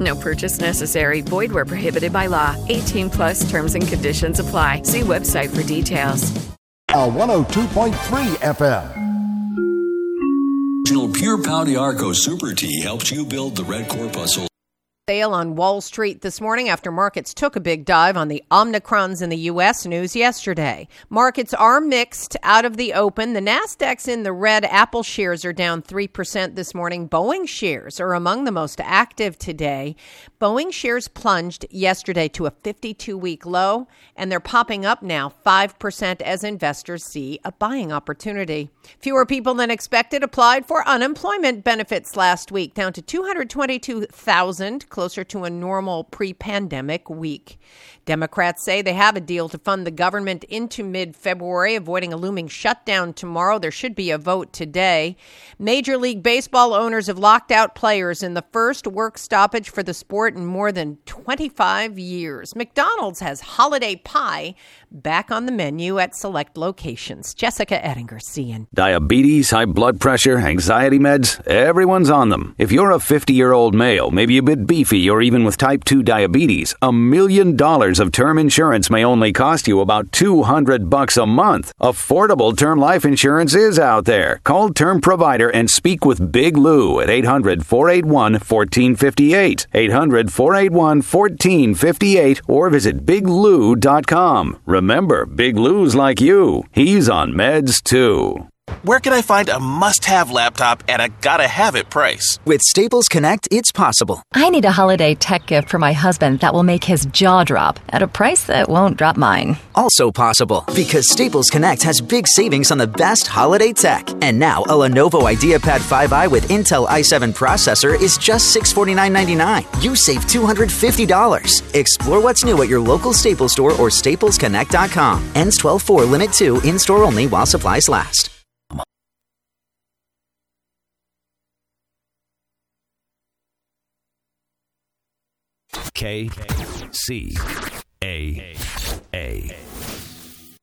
No purchase necessary. Void where prohibited by law. 18 plus terms and conditions apply. See website for details. Uh, A 102.3 FM. Original Pure Pau Arco Super Tea helps you build the red corpuscle. On Wall Street this morning after markets took a big dive on the Omicrons in the U.S. news yesterday. Markets are mixed out of the open. The Nasdaq's in the red. Apple shares are down 3% this morning. Boeing shares are among the most active today. Boeing shares plunged yesterday to a 52 week low, and they're popping up now 5% as investors see a buying opportunity. Fewer people than expected applied for unemployment benefits last week, down to 222,000 closer to a normal pre pandemic week. Democrats say they have a deal to fund the government into mid February, avoiding a looming shutdown tomorrow. There should be a vote today. Major League Baseball owners have locked out players in the first work stoppage for the sport in more than 25 years. McDonald's has holiday pie back on the menu at select locations. Jessica Ettinger, CN. Diabetes, high blood pressure, anxiety meds, everyone's on them. If you're a 50 year old male, maybe a bit beefy, or even with type 2 diabetes, a million dollars of term insurance may only cost you about 200 bucks a month. Affordable term life insurance is out there. Call Term Provider and speak with Big Lou at 800 481 1458. 800 481 1458 or visit biglou.com. Remember, Big Lou's like you. He's on meds too. Where can I find a must have laptop at a gotta have it price? With Staples Connect, it's possible. I need a holiday tech gift for my husband that will make his jaw drop at a price that won't drop mine. Also possible because Staples Connect has big savings on the best holiday tech. And now a Lenovo IdeaPad 5i with Intel i7 processor is just $649.99. You save $250. Explore what's new at your local Staples store or staplesconnect.com. Ends 12 4 Limit 2 in store only while supplies last. K C A A.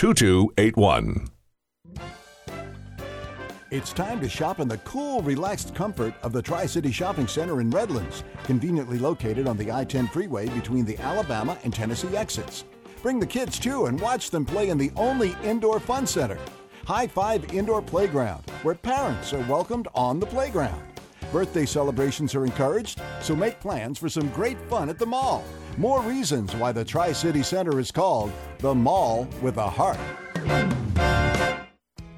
2281. It's time to shop in the cool, relaxed comfort of the Tri City Shopping Center in Redlands, conveniently located on the I 10 freeway between the Alabama and Tennessee exits. Bring the kids too and watch them play in the only indoor fun center, High Five Indoor Playground, where parents are welcomed on the playground. Birthday celebrations are encouraged, so make plans for some great fun at the mall. More reasons why the Tri City Center is called the Mall with a Heart.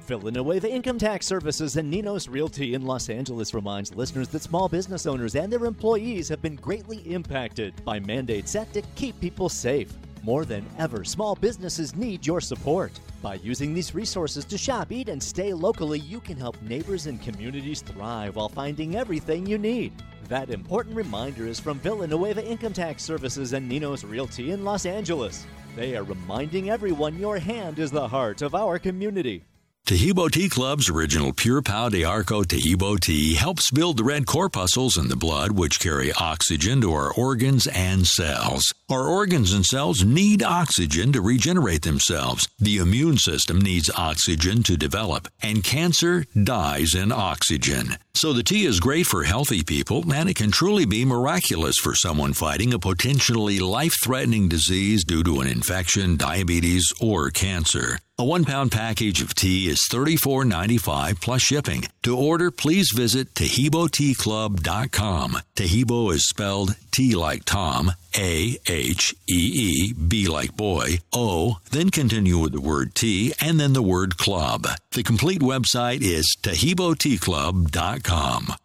Villanueva Income Tax Services and Ninos Realty in Los Angeles reminds listeners that small business owners and their employees have been greatly impacted by mandates set to keep people safe. More than ever, small businesses need your support. By using these resources to shop, eat, and stay locally, you can help neighbors and communities thrive while finding everything you need. That important reminder is from Villanueva Income Tax Services and Nino's Realty in Los Angeles. They are reminding everyone your hand is the heart of our community. Taheebo Tea Club's original Pure Pau de Arco Taheebo tea helps build the red corpuscles in the blood which carry oxygen to our organs and cells. Our organs and cells need oxygen to regenerate themselves. The immune system needs oxygen to develop, and cancer dies in oxygen. So the tea is great for healthy people, and it can truly be miraculous for someone fighting a potentially life threatening disease due to an infection, diabetes, or cancer. A one pound package of tea is $34.95 plus shipping. To order, please visit TaheeboTeaClub.com. Taheebo is spelled T like Tom, A H E E, B like boy, O, then continue with the word tea and then the word club. The complete website is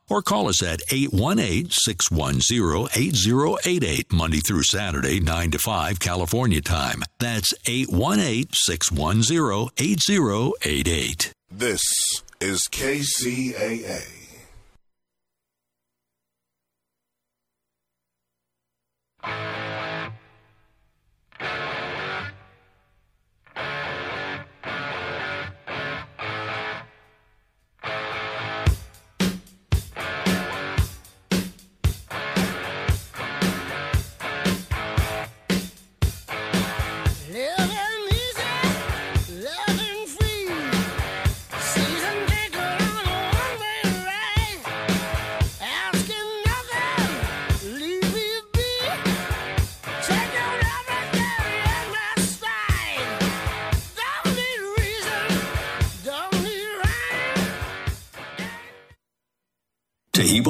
Or call us at 818-610-8088 Monday through Saturday 9 to 5 California time. That's 818-610-8088. This is KCAA. Taheebo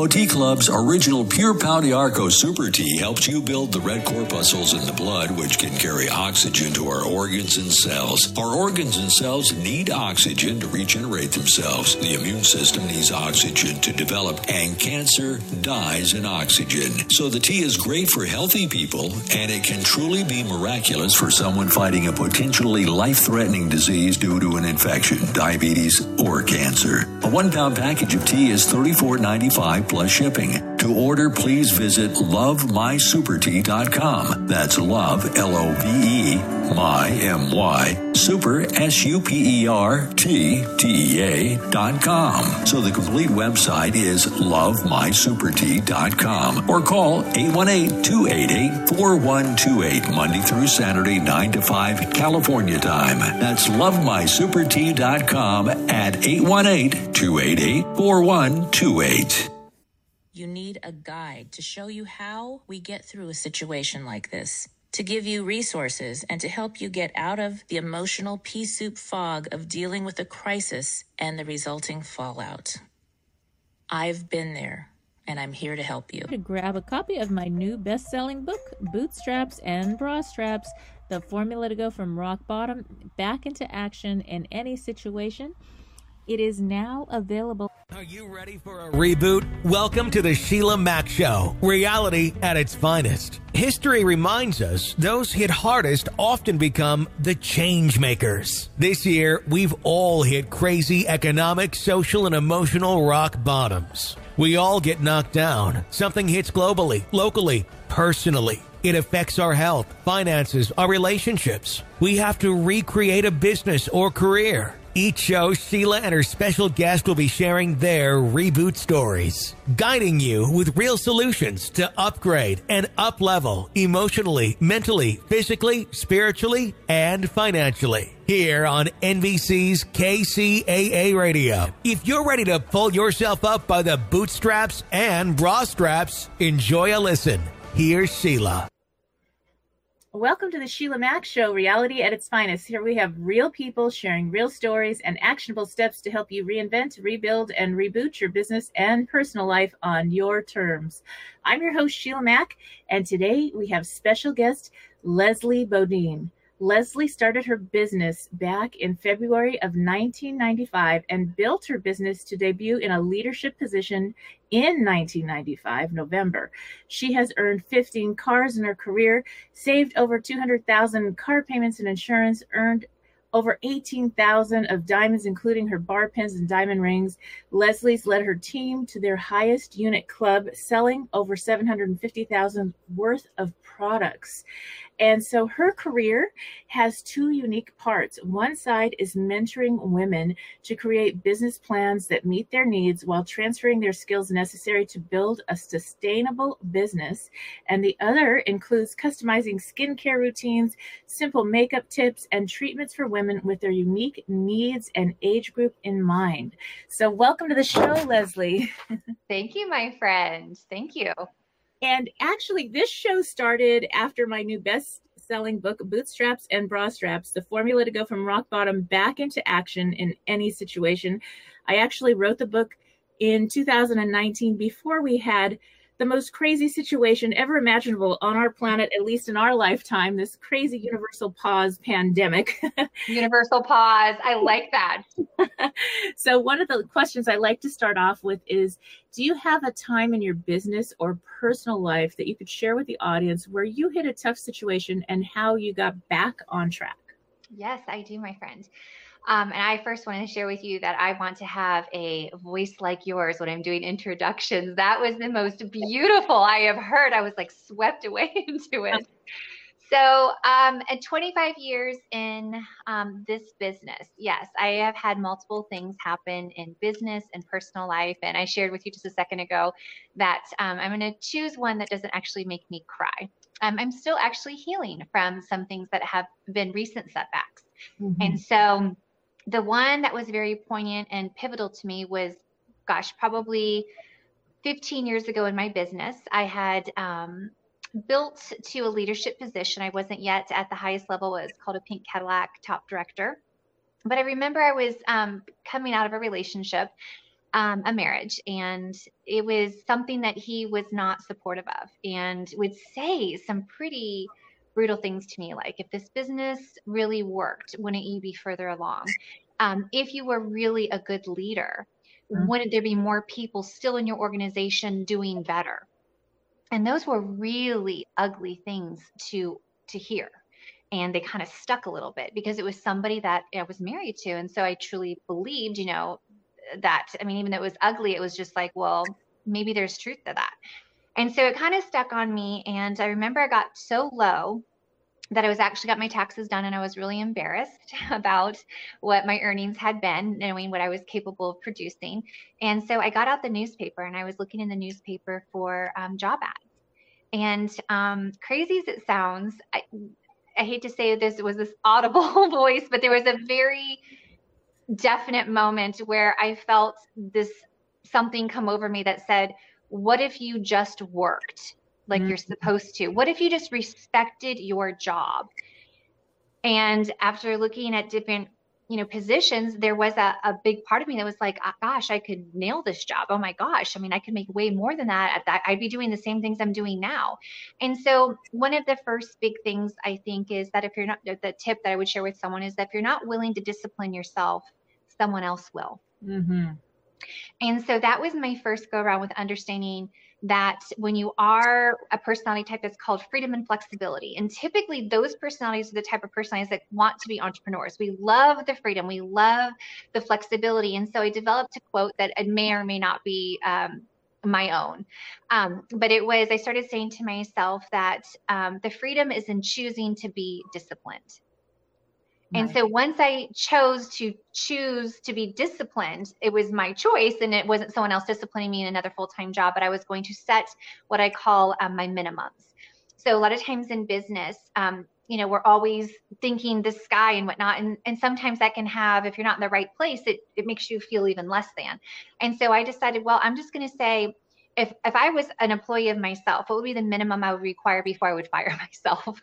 Tea Club's original Pure Pau de Arco Super Tea helps you build the red corpuscles in the blood, which can carry oxygen to our organs and cells. Our organs and cells need oxygen to regenerate themselves. The immune system needs oxygen to develop, and cancer dies in oxygen. So the tea is great for healthy people, and it can truly be miraculous for someone fighting a potentially life threatening disease due to an infection, diabetes, or cancer. A one pound package of tea is $34.95 plus shipping. To order, please visit lovemysupertea.com. That's love, L O V E, my, M Y, super, S U P E R T T E A dot com. So the complete website is lovemysupertea.com or call 818 288 4128 Monday through Saturday, 9 to 5 California time. That's lovemysupertea.com at 818 288 4128. You need a guide to show you how we get through a situation like this, to give you resources and to help you get out of the emotional pea soup fog of dealing with a crisis and the resulting fallout. I've been there and I'm here to help you. To grab a copy of my new best selling book, Bootstraps and Bra Straps The Formula to Go from Rock Bottom Back into Action in Any Situation. It is now available. Are you ready for a reboot? Welcome to the Sheila Mack Show, reality at its finest. History reminds us those hit hardest often become the change makers. This year, we've all hit crazy economic, social, and emotional rock bottoms. We all get knocked down. Something hits globally, locally, personally. It affects our health, finances, our relationships. We have to recreate a business or career. Each show, Sheila and her special guest will be sharing their reboot stories, guiding you with real solutions to upgrade and uplevel emotionally, mentally, physically, spiritually, and financially. Here on NBC's KCAA Radio. If you're ready to pull yourself up by the bootstraps and bra straps, enjoy a listen. Here's Sheila. Welcome to the Sheila Mack Show, reality at its finest. Here we have real people sharing real stories and actionable steps to help you reinvent, rebuild, and reboot your business and personal life on your terms. I'm your host, Sheila Mack, and today we have special guest Leslie Bodine. Leslie started her business back in February of 1995 and built her business to debut in a leadership position in 1995, November. She has earned 15 cars in her career, saved over 200,000 car payments and insurance, earned over 18,000 of diamonds, including her bar pins and diamond rings. Leslie's led her team to their highest unit club, selling over 750,000 worth of products. And so her career has two unique parts. One side is mentoring women to create business plans that meet their needs while transferring their skills necessary to build a sustainable business. And the other includes customizing skincare routines, simple makeup tips, and treatments for women with their unique needs and age group in mind. So, welcome to the show, Leslie. Thank you, my friend. Thank you. And actually, this show started after my new best selling book, Bootstraps and Bra Straps The Formula to Go from Rock Bottom Back into Action in Any Situation. I actually wrote the book in 2019 before we had the most crazy situation ever imaginable on our planet, at least in our lifetime, this crazy universal pause pandemic. universal pause. I like that. so, one of the questions I like to start off with is Do you have a time in your business or personal life that you could share with the audience where you hit a tough situation and how you got back on track? Yes, I do, my friend. Um, and I first want to share with you that I want to have a voice like yours when I'm doing introductions. That was the most beautiful I have heard. I was like swept away into it. So, um, and 25 years in um, this business, yes, I have had multiple things happen in business and personal life. And I shared with you just a second ago that um, I'm going to choose one that doesn't actually make me cry. Um, I'm still actually healing from some things that have been recent setbacks. Mm-hmm. And so, the one that was very poignant and pivotal to me was, gosh, probably 15 years ago in my business. I had um, built to a leadership position. I wasn't yet at the highest level. It was called a Pink Cadillac top director. But I remember I was um, coming out of a relationship, um, a marriage, and it was something that he was not supportive of and would say some pretty brutal things to me like if this business really worked wouldn't you be further along? Um, if you were really a good leader mm-hmm. wouldn't there be more people still in your organization doing better? And those were really ugly things to to hear. And they kind of stuck a little bit because it was somebody that I was married to. And so I truly believed you know that I mean even though it was ugly it was just like well maybe there's truth to that. And so it kind of stuck on me. And I remember I got so low that I was actually got my taxes done and I was really embarrassed about what my earnings had been, knowing what I was capable of producing. And so I got out the newspaper and I was looking in the newspaper for um, job ads. And um, crazy as it sounds, I, I hate to say this it was this audible voice, but there was a very definite moment where I felt this something come over me that said, what if you just worked like mm-hmm. you're supposed to? What if you just respected your job? And after looking at different, you know, positions, there was a, a big part of me that was like, oh, gosh, I could nail this job. Oh my gosh. I mean, I could make way more than that at that. I'd be doing the same things I'm doing now. And so one of the first big things I think is that if you're not the tip that I would share with someone is that if you're not willing to discipline yourself, someone else will. Mm-hmm. And so that was my first go around with understanding that when you are a personality type that's called freedom and flexibility, and typically those personalities are the type of personalities that want to be entrepreneurs. We love the freedom, we love the flexibility. And so I developed a quote that it may or may not be um, my own. Um, but it was, I started saying to myself that um, the freedom is in choosing to be disciplined. And so once I chose to choose to be disciplined, it was my choice and it wasn't someone else disciplining me in another full time job, but I was going to set what I call um, my minimums. So a lot of times in business, um, you know, we're always thinking the sky and whatnot. And, and sometimes that can have, if you're not in the right place, it, it makes you feel even less than. And so I decided, well, I'm just going to say, if, if I was an employee of myself, what would be the minimum I would require before I would fire myself?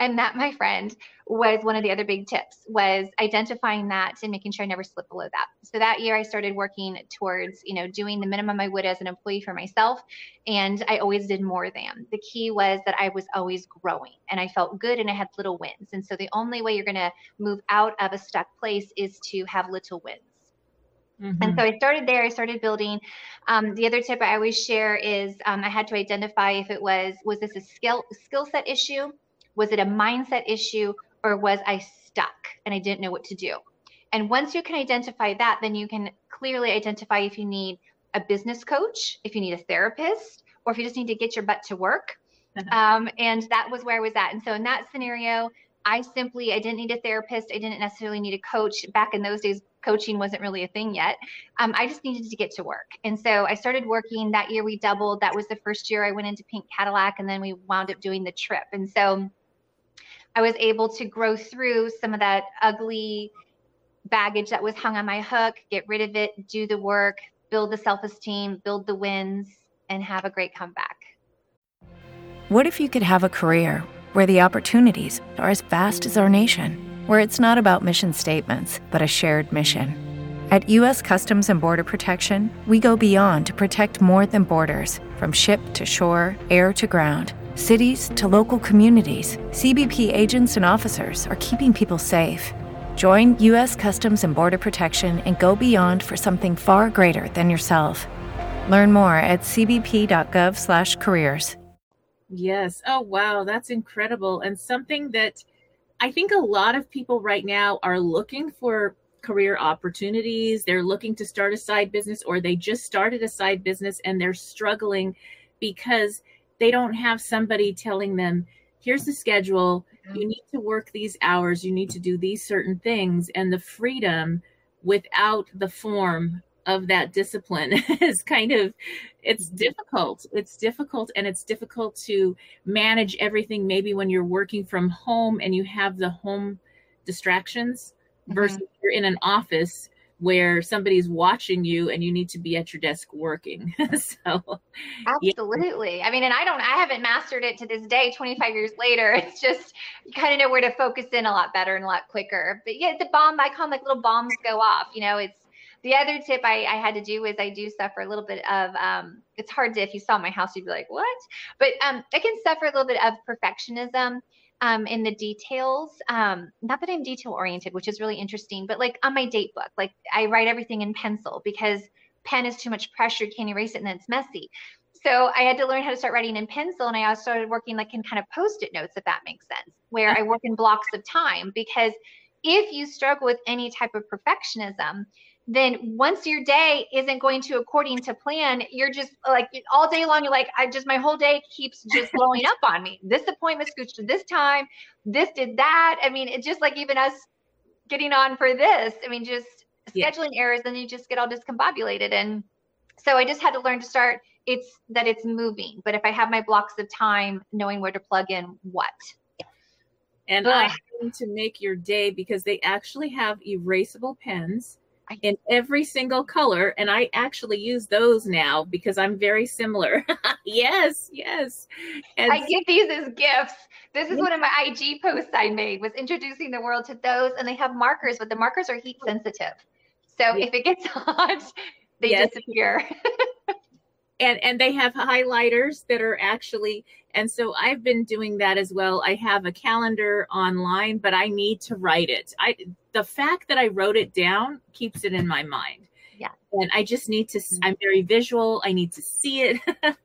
And that, my friend, was one of the other big tips was identifying that and making sure I never slip below that. So that year I started working towards, you know, doing the minimum I would as an employee for myself. And I always did more than. The key was that I was always growing and I felt good and I had little wins. And so the only way you're going to move out of a stuck place is to have little wins. Mm-hmm. And so I started there. I started building. Um, the other tip I always share is um, I had to identify if it was was this a skill skill set issue, was it a mindset issue, or was I stuck and I didn't know what to do? And once you can identify that, then you can clearly identify if you need a business coach, if you need a therapist, or if you just need to get your butt to work. Uh-huh. Um, and that was where I was at. And so in that scenario, I simply I didn't need a therapist. I didn't necessarily need a coach. Back in those days, coaching wasn't really a thing yet. Um, I just needed to get to work. And so I started working that year. We doubled. That was the first year I went into Pink Cadillac, and then we wound up doing the trip. And so I was able to grow through some of that ugly baggage that was hung on my hook, get rid of it, do the work, build the self esteem, build the wins, and have a great comeback. What if you could have a career where the opportunities are as vast as our nation? where it's not about mission statements, but a shared mission. At U.S. Customs and Border Protection, we go beyond to protect more than borders from ship to shore, air to ground, cities to local communities. CBP agents and officers are keeping people safe. Join U.S. Customs and Border Protection and go beyond for something far greater than yourself. Learn more at cbp.gov/careers. Yes. Oh wow, that's incredible and something that I think a lot of people right now are looking for career opportunities. They're looking to start a side business or they just started a side business and they're struggling because they don't have somebody telling them, here's the schedule. You need to work these hours. You need to do these certain things. And the freedom without the form of that discipline is kind of it's mm-hmm. difficult it's difficult and it's difficult to manage everything maybe when you're working from home and you have the home distractions mm-hmm. versus you're in an office where somebody's watching you and you need to be at your desk working. So absolutely. Yeah. i mean and i don't i haven't mastered it to this day 25 years later. It's just you kind of know where to focus in a lot better and a lot quicker. But yeah the bomb icon like little bombs go off you know? It's the other tip I, I, had to do is I do suffer a little bit of um, it's hard to if you saw my house you'd be like what? But um, I can suffer a little bit of perfectionism um, in the details um, not that I'm detail oriented which is really interesting but like on my date book like I write everything in pencil because pen is too much pressure can't erase it and then it's messy. So I had to learn how to start writing in pencil and I also started working like in kind of post-it notes if that makes sense where I work in blocks of time because if you struggle with any type of perfectionism then once your day isn't going to according to plan, you're just like all day long, you're like, I just, my whole day keeps just blowing up on me. This appointment scooched to this time, this did that. I mean, it's just like even us getting on for this. I mean, just yeah. scheduling errors, then you just get all discombobulated. And so I just had to learn to start it's that it's moving. But if I have my blocks of time, knowing where to plug in what. And Ugh. I need to make your day because they actually have erasable pens in every single color and i actually use those now because i'm very similar. Yes yes. And i get these as gifts. This is one of my ig posts i made was introducing the world to those and they have markers but the markers are heat sensitive. So if it gets hot they yes. disappear and and they have highlighters that are actually and so i've been doing that as well. I have a calendar online but i need to write it. I the fact that i wrote it down keeps it in my mind. Yeah. And i just need to i'm very visual. I need to see it.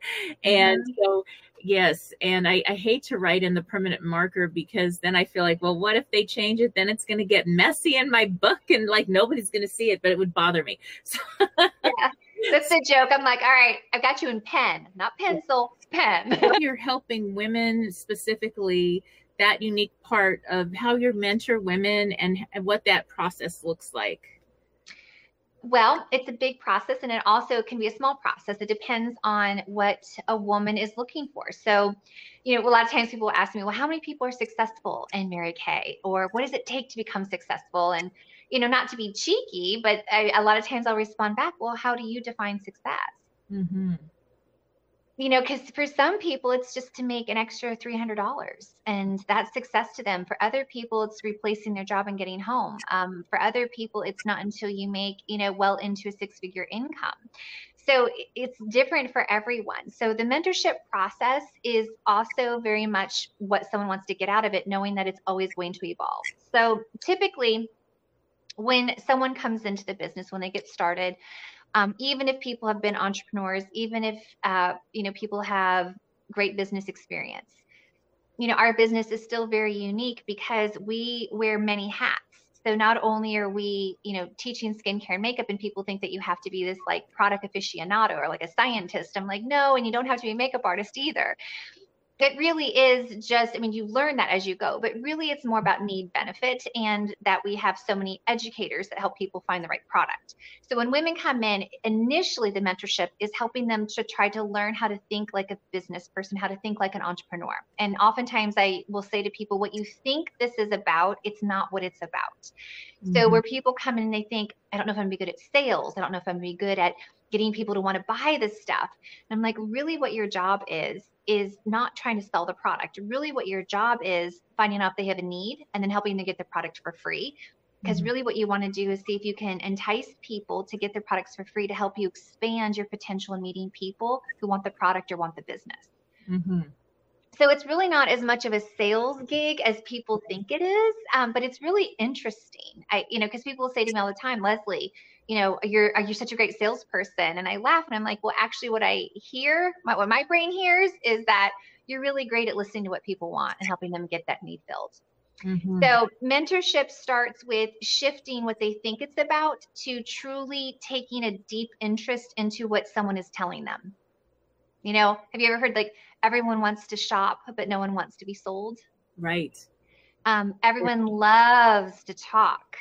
And mm-hmm. so yes and I, I hate to write in the permanent marker because then i feel like well what if they change it? Then it's going to get messy in my book and like nobody's going to see it but it would bother me. So yeah that's the joke. I'm like, all right, I've got you in pen, not pencil, pen. you're helping women specifically, that unique part of how you mentor women and, and what that process looks like. Well, it's a big process and it also can be a small process. It depends on what a woman is looking for. So, you know, a lot of times people ask me, well, how many people are successful in Mary Kay? Or what does it take to become successful? And you know, not to be cheeky, but I, a lot of times I'll respond back, well, how do you define success? Mm-hmm. you know, because for some people, it's just to make an extra $300 and that's success to them. For other people, it's replacing their job and getting home. Um, for other people, it's not until you make, you know, well into a six figure income. So it's different for everyone. So the mentorship process is also very much what someone wants to get out of it, knowing that it's always going to evolve. So typically, when someone comes into the business, when they get started, um, even if people have been entrepreneurs, even if uh, you know people have great business experience, you know our business is still very unique because we wear many hats. So not only are we, you know, teaching skincare and makeup, and people think that you have to be this like product aficionado or like a scientist. I'm like, no, and you don't have to be a makeup artist either it really is just i mean you learn that as you go but really it's more about need benefit and that we have so many educators that help people find the right product. So when women come in initially the mentorship is helping them to try to learn how to think like a business person how to think like an entrepreneur. And oftentimes i will say to people what you think this is about it's not what it's about. Mm-hmm. so where people come in and they think i don't know if i'm gonna be good at sales. I don't know if i'm gonna be good at getting people to want to buy this stuff and i'm like really what your job is is not trying to sell the product. Really, what your job is finding out if they have a need and then helping them get the product for free. Because mm-hmm. really, what you want to do is see if you can entice people to get their products for free to help you expand your potential in meeting people who want the product or want the business. Mm-hmm. So it's really not as much of a sales gig as people think it is, um, but it's really interesting. I, you know, because people say to me all the time, Leslie, you know, you're you're such a great salesperson, and I laugh and I'm like, well, actually, what I hear, my, what my brain hears, is that you're really great at listening to what people want and helping them get that need filled. Mm-hmm. So, mentorship starts with shifting what they think it's about to truly taking a deep interest into what someone is telling them. You know, have you ever heard like everyone wants to shop, but no one wants to be sold? Right. Um, everyone loves to talk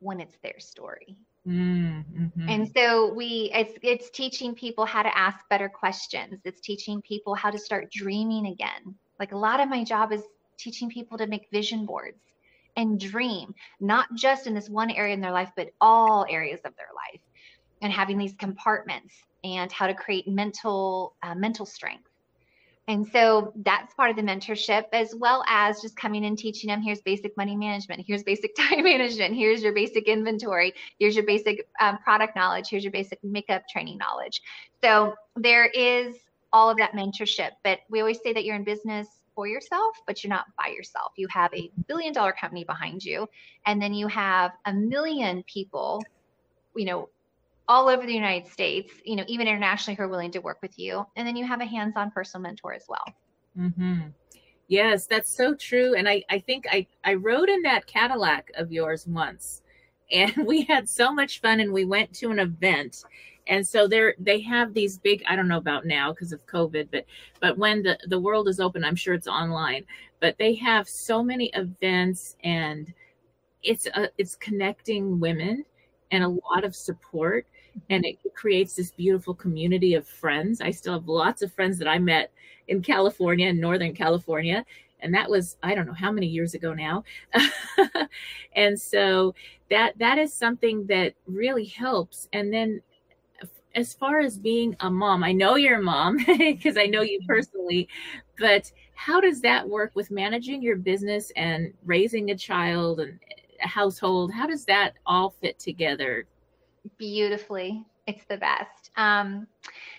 when it's their story. Mm-hmm. And so we it's it's teaching people how to ask better questions. It's teaching people how to start dreaming again. Like a lot of my job is teaching people to make vision boards and dream, not just in this one area in their life, but all areas of their life, and having these compartments and how to create mental uh, mental strength. And so that's part of the mentorship, as well as just coming and teaching them here's basic money management, here's basic time management, here's your basic inventory, here's your basic um, product knowledge, here's your basic makeup training knowledge. So there is all of that mentorship. But we always say that you're in business for yourself, but you're not by yourself. You have a billion dollar company behind you, and then you have a million people, you know, all over the United States, you know, even internationally who are willing to work with you. And then you have a hands-on personal mentor as well. Mm-hmm. Yes, that's so true. And I, I think I, I rode in that Cadillac of yours once and we had so much fun and we went to an event. And so there they have these big, I don't know about now because of COVID, but but when the, the world is open, I'm sure it's online, but they have so many events and it's a, it's connecting women and a lot of support and it creates this beautiful community of friends. I still have lots of friends that I met in California, in Northern California, and that was I don't know how many years ago now. and so that that is something that really helps. And then as far as being a mom, I know you're a mom because I know you personally, but how does that work with managing your business and raising a child and a household? How does that all fit together? Beautifully. It's the best. Um,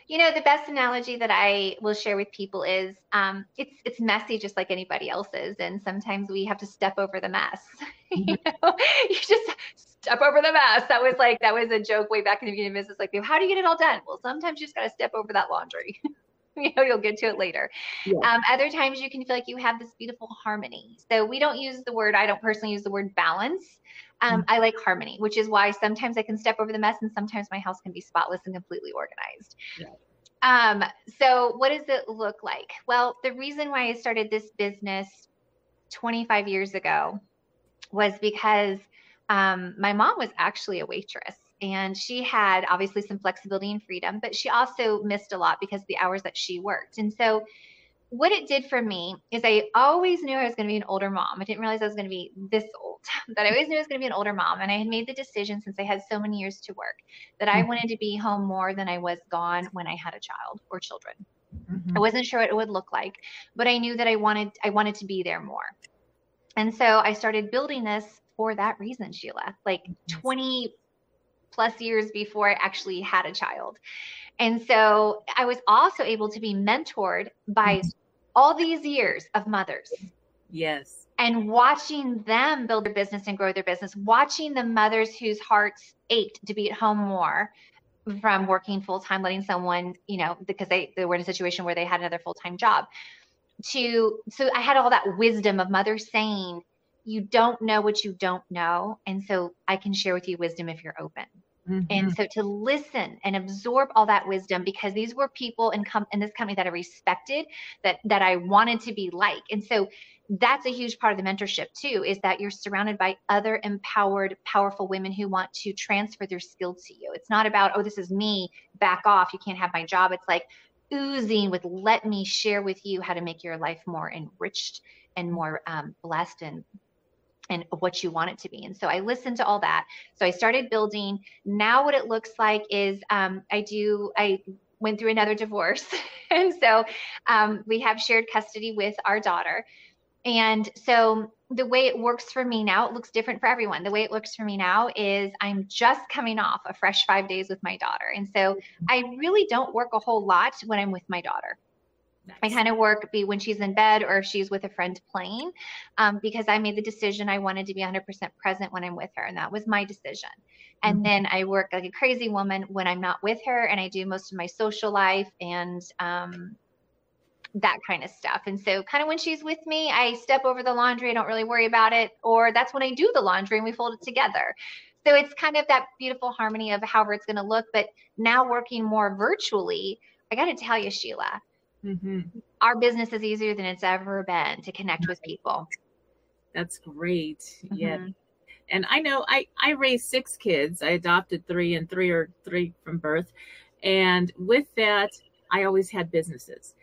you know, the best analogy that I will share with people is um, it's it's messy just like anybody else's, and sometimes we have to step over the mess. you mm-hmm. know, you just step over the mess. That was like that was a joke way back in the beginning of business. Like, how do you get it all done? Well, sometimes you just got to step over that laundry. you know, you'll get to it later. Yeah. Um, other times you can feel like you have this beautiful harmony. So we don't use the word. I don't personally use the word balance um, mm-hmm. I like harmony, which is why sometimes I can step over the mess and sometimes my house can be spotless and completely organized. Yeah. Um, so, what does it look like? Well, the reason why I started this business 25 years ago was because um, my mom was actually a waitress and she had obviously some flexibility and freedom, but she also missed a lot because of the hours that she worked. And so, what it did for me is I always knew I was going to be an older mom. I didn't realize I was going to be this old, but I always knew I was going to be an older mom. And I had made the decision since I had so many years to work that I mm-hmm. wanted to be home more than I was gone when I had a child or children. I wasn't sure what it would look like, but I knew that I wanted I wanted to be there more. And so I started building this for that reason, Sheila. Like 20 plus years before I actually had a child. And so I was also able to be mentored by mm-hmm. all these years of mothers. Yes. And watching them build their business and grow their business, watching the mothers whose hearts ached to be at home more from working full time, letting someone, you know, because they, they were in a situation where they had another full time job. To so I had all that wisdom of mothers saying, You don't know what you don't know. And so I can share with you wisdom if you're open. Mm-hmm. And so to listen and absorb all that wisdom because these were people in, com- in this company that I respected, that that I wanted to be like. And so that's a huge part of the mentorship too, is that you're surrounded by other empowered, powerful women who want to transfer their skill to you. It's not about, oh, this is me, back off, you can't have my job. It's like oozing with let me share with you how to make your life more enriched and more um, blessed and and what you want it to be. And so I listened to all that. So I started building. Now what it looks like is um, I do I went through another divorce, and so um, we have shared custody with our daughter. And so the way it works for me now, it looks different for everyone. The way it looks for me now is I'm just coming off a fresh five days with my daughter. And so I really don't work a whole lot when I'm with my daughter. I kind of work be when she's in bed or if she's with a friend playing, um, because I made the decision I wanted to be 100% present when I'm with her, and that was my decision. And then I work like a crazy woman when I'm not with her, and I do most of my social life and um, that kind of stuff. And so, kind of when she's with me, I step over the laundry, I don't really worry about it, or that's when I do the laundry and we fold it together. So it's kind of that beautiful harmony of however it's going to look. But now working more virtually, I got to tell you, Sheila, Mm-hmm. our business is easier than it's ever been to connect with people. That's great. Yeah. Mhm. And I know I I raised six kids. I adopted three and three or three from birth. And with that, I always had businesses.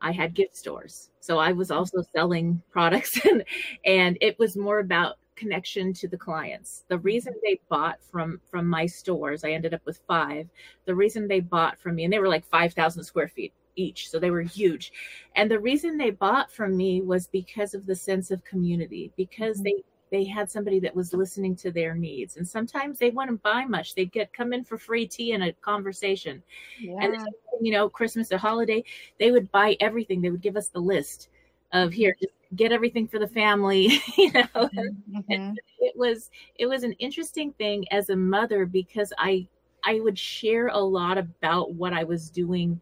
I had gift stores. So I was also selling products and and it was more about connection to the clients. The reason they bought from from my stores, I ended up with 5. The reason they bought from me and they were like 5,000 square feet each. So they were huge. And the reason they bought from me was because of the sense of community, because mm-hmm. they they had somebody that was listening to their needs. And sometimes they wouldn't buy much. They'd get come in for free tea and a conversation. And Yeah. you know, Christmas, a holiday, they would buy everything. They would give us the list of here, just get everything for the family, you know. Mm-hmm. Mm-hmm. And it was it was an interesting thing as a mother because I I would share a lot about what I was doing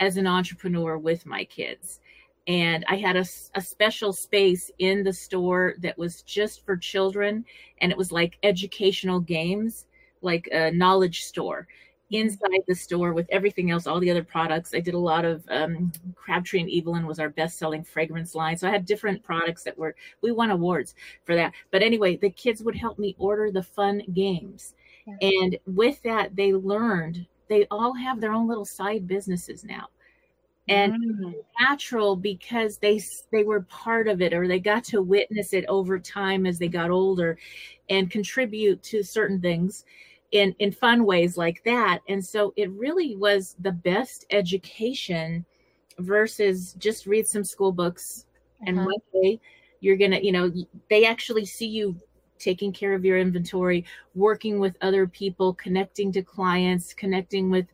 as an entrepreneur with my kids. And I had a special space in the store that was just for children. And it was like educational games, like a knowledge store inside the store with everything else, all the other products. I did a lot of um, Crabtree and Evelyn was our best selling fragrance line. So I had different products that were, we won awards for that. But anyway, the kids would help me order the fun games. And with that, they learned they all have their own little side businesses now. And it's natural because they they were part of it or they got to witness it over time as they got older and contribute to certain things in in fun ways like that. And so it really was the best education versus just read some school books and Uh-huh. one day you're gonna you know they actually see you taking care of your inventory working with other people connecting to clients connecting with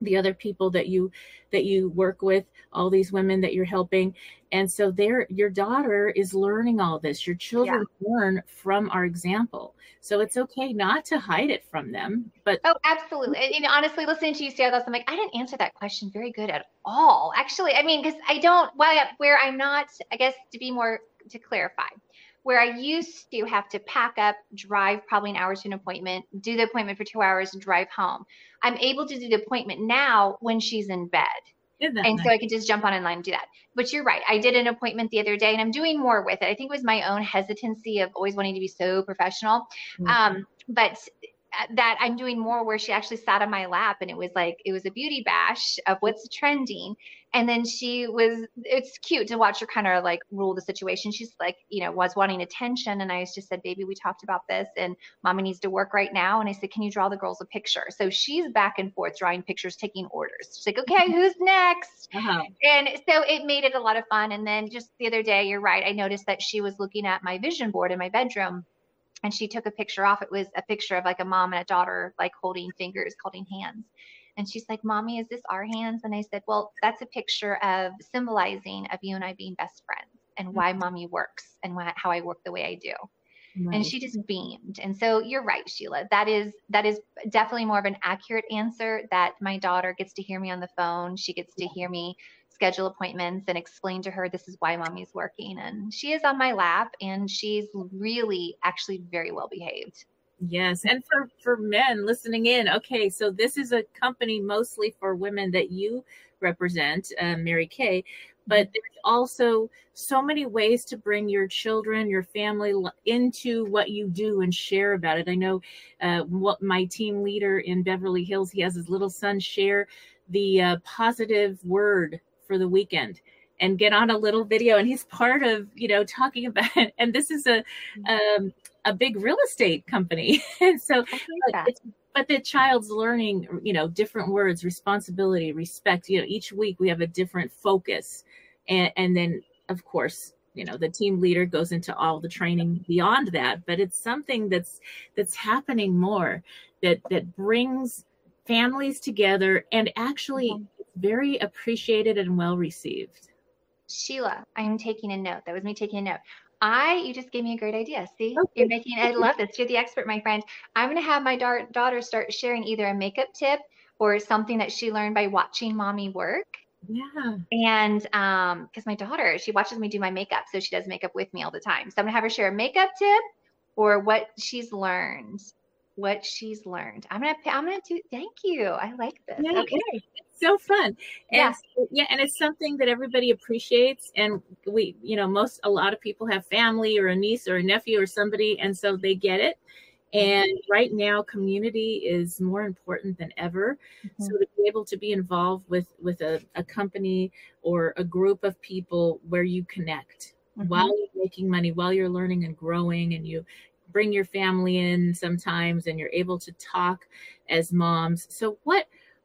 the other people that you that you work with all these women that you're helping and so there your daughter is learning all this your children learn from our example so it's okay not to hide it from them but Oh, absolutely. And, and honestly, listening to you say all this, I'm like, I didn't answer that question very good at all. Actually, I mean, because I don't, why, where I'm not, I guess to be more, to clarify, where I used to have to pack up, drive probably an hour to an appointment, do the appointment for two hours, and drive home. I'm able to do the appointment now when she's in bed. And so? I can just jump on online and do that. But you're right. I did an appointment the other day and I'm doing more with it. I think it was my own hesitancy of always wanting to be so professional. Mm-hmm. Um, but that I'm doing more where she actually sat on my lap and it was like it was a beauty bash of what's trending. And then she was it's cute to watch her kind of like rule the situation. She's like, you know, was wanting attention. And I just said, baby, we talked about this and mommy needs to work right now. And I said, Can you draw the girls a picture? So she's back and forth drawing pictures, taking orders. She's like, Okay, who's next? Uh-huh. And so it made it a lot of fun. And then just the other day, you're right, I noticed that she was looking at my vision board in my bedroom and she took a picture off. It was a picture of like a mom and a daughter, like holding fingers, holding hands. And she's like, Mommy, is this our hands? And I said, Well, that's a picture of symbolizing of you and I being best friends and why mm-hmm. mommy works and why, how I work the way I do. Right. And she just beamed. And so you're right, Sheila. That is that is definitely more of an accurate answer that my daughter gets to hear me on the phone. She gets to hear me schedule appointments and explain to her this is why mommy's working. And she is on my lap and she's really actually very well behaved. Yes. And for, for men listening in, okay, so this is a company mostly for women that you represent, uh, Mary Kay, but there's also so many ways to bring your children, your family into what you do and share about it. I know uh, what my team leader in Beverly Hills, he has his little son share the uh, positive word for the weekend and get on a little video and he's part of you know talking about and this is a um, a big real estate company. So but, but the child's learning you know different words responsibility respect you know each week we have a different focus. And and then of course you know the team leader goes into all the training beyond that but it's something that's that's happening more that that brings families together and actually mm-hmm very appreciated and well received. Sheila, I'm taking a note. That was me taking a note. I, you just gave me a great idea. See, okay. you're making, I love this. You're the expert, my friend. I'm going to have my da- daughter start sharing either a makeup tip or something that she learned by watching mommy work. Yeah. And um, because my daughter, she watches me do my makeup, so she does makeup with me all the time. So I'm gonna have her share a makeup tip or what she's learned what she's learned. I'm gonna I'm gonna do thank you. I like this. Yeah, okay. So fun. And yeah. Yeah, and it's something that everybody appreciates. And we, you know, most a lot of people have family or a niece or a nephew or somebody, and so they get it. And right now, community is more important than ever. Mm-hmm. So to be able to be involved with with a, a company or a group of people where you connect mm-hmm. while you're making money, while you're learning and growing, and you bring your family in sometimes and you're able to talk as moms. So what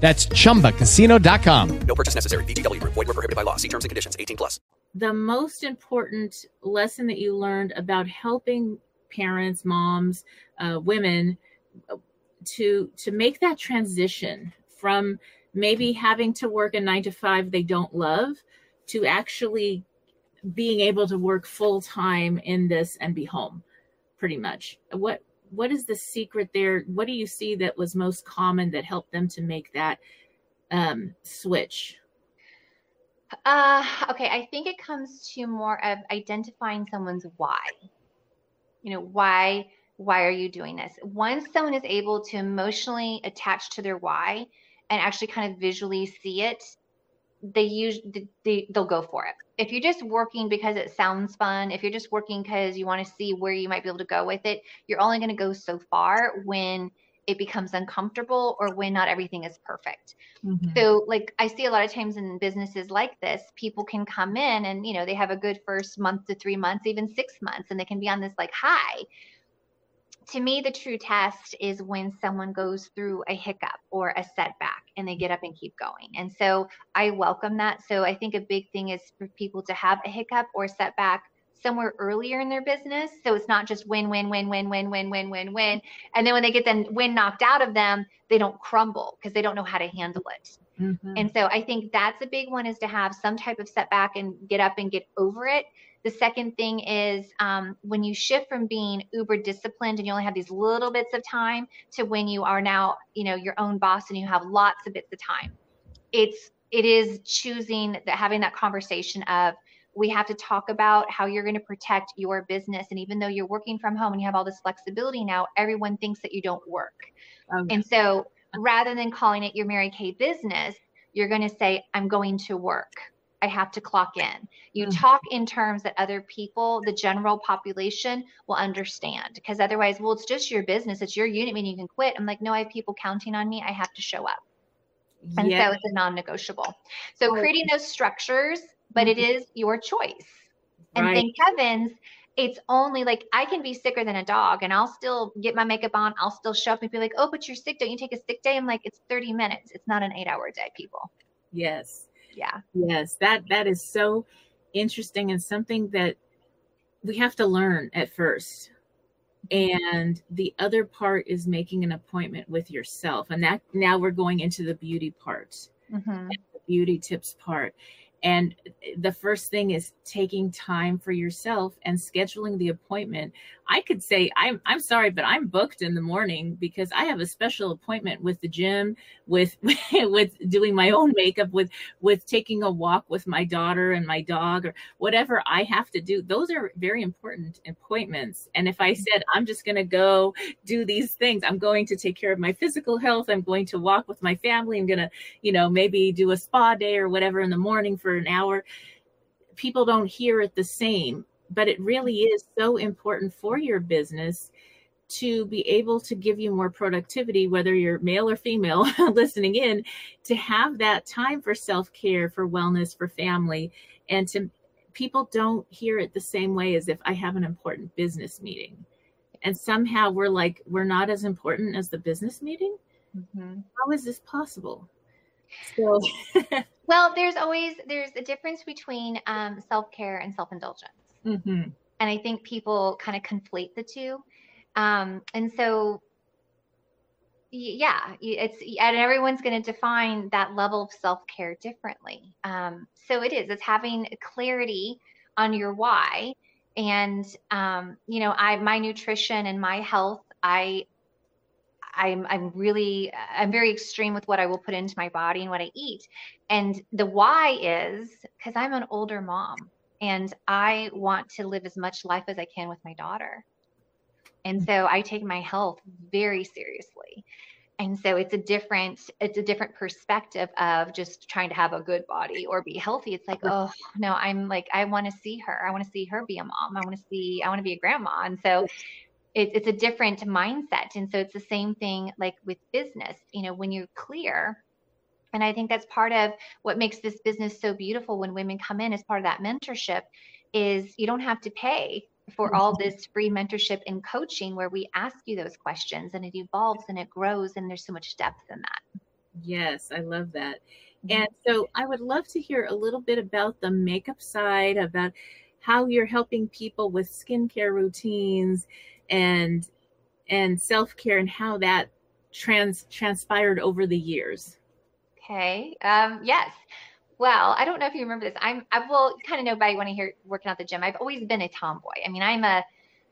That's ChumbaCasino.com. No purchase necessary. VGW. Void were prohibited by law. See terms and conditions. 18 plus. The most important lesson that you learned about helping parents, moms, uh, women to to make that transition from maybe having to work a nine to five they don't love to actually being able to work full time in this and be home pretty much what what is the secret there? What do you see that was most common that helped them to make that um, switch? Uh, okay, I think it comes to more of identifying someone's why. You know, why why are you doing this? Once someone is able to emotionally attach to their why and actually kind of visually see it, they use they, they'll go for it. If you're just working because it sounds fun if you're just working because you want to see where you might be able to go with it you're only going to go so far when it becomes uncomfortable or when not everything is perfect. Mm-hmm. so like i see a lot of times in businesses like this people can come in and you know they have a good first month to three months even six months and they can be on this like high to me, the true test is when someone goes through a hiccup or a setback and they get up and keep going. And so I welcome that. So I think a big thing is for people to have a hiccup or setback somewhere earlier in their business. So it's not just win, win, win, win, win, win, win, win, win. And then when they get the win knocked out of them, they don't crumble because they don't know how to handle it. Mm-hmm. And so I think that's a big one is to have some type of setback and get up and get over it. The second thing is um, when you shift from being uber disciplined and you only have these little bits of time to when you are now, you know, your own boss and you have lots of bits of time. It's it is choosing that having that conversation of we have to talk about how you're going to protect your business. And even though you're working from home and you have all this flexibility now, everyone thinks that you don't work. Okay. And so rather than calling it your Mary Kay business, you're going to say, I'm going to work. I have to clock in. You mm-hmm. talk in terms that other people, the general population, will understand. Because otherwise, well, it's just your business, it's your unit, meaning you can quit. I'm like, no, I have people counting on me. I have to show up. And so it's a non negotiable. So creating those structures, but mm-hmm. it is your choice. And right. thank heavens, it's only like I can be sicker than a dog and I'll still get my makeup on. I'll still show up and be like, oh, but you're sick. Don't you take a sick day? I'm like, it's 30 minutes. It's not an eight hour day, people. Yes. Yeah. Yes. That that is so interesting and something that we have to learn at first. And the other part is making an appointment with yourself. And that now we're going into the beauty part, mm-hmm. the beauty tips part. And the first thing is taking time for yourself and scheduling the appointment. I could say I'm I'm sorry, but I'm booked in the morning because I have a special appointment with the gym, with with doing my own makeup, with with taking a walk with my daughter and my dog, or whatever I have to do. Those are very important appointments. And if I mm-hmm. said I'm just going to go do these things, I'm going to take care of my physical health. I'm going to walk with my family. I'm going to, you know, maybe do a spa day or whatever in the morning for an hour. People don't hear it the same but it really is so important for your business to be able to give you more productivity, whether you're male or female listening in, to have that time for self care, for wellness, for family, and to people don't hear it the same way as if I have an important business meeting. And somehow we're like, we're not as important as the business meeting. Mm-hmm. How is this possible? So, well, there's always there's a difference between um, self care and self indulgence. Mm-hmm. And I think people kind of conflate the two. Um, and so, yeah, it's and everyone's going to define that level of self care differently. Um, so it is. It's having clarity on your why, and um, you know, I my nutrition and my health. I I'm I'm really I'm very extreme with what I will put into my body and what I eat. And the why is because I'm an older mom and I want to live as much life as I can with my daughter. And hmm. so I take my health very seriously. And so it's a different it's a different perspective of just trying to have a good body or be healthy. It's like, oh no, I'm like I want to see her. I want to see her be a mom. I want to see I want to be a grandma. And so it's it's a different mindset. And so it's the same thing like with business. You know, when you're clear and I think that's part of what makes this business so beautiful when women come in as part of that mentorship is you don't have to pay for all mm-hmm. this free mentorship and coaching where we ask you those questions and it evolves and it grows and there's so much depth in that. Yes, I love that. Mm-hmm. And so I would love to hear a little bit about the makeup side, about how you're helping people with skincare routines and and self-care and how that trans transpired over the years. Okay. Um, yes. Well, I don't know if you remember this. I'm I will kind of know by when I hear working out the gym. I've always been a tomboy. I mean, I'm a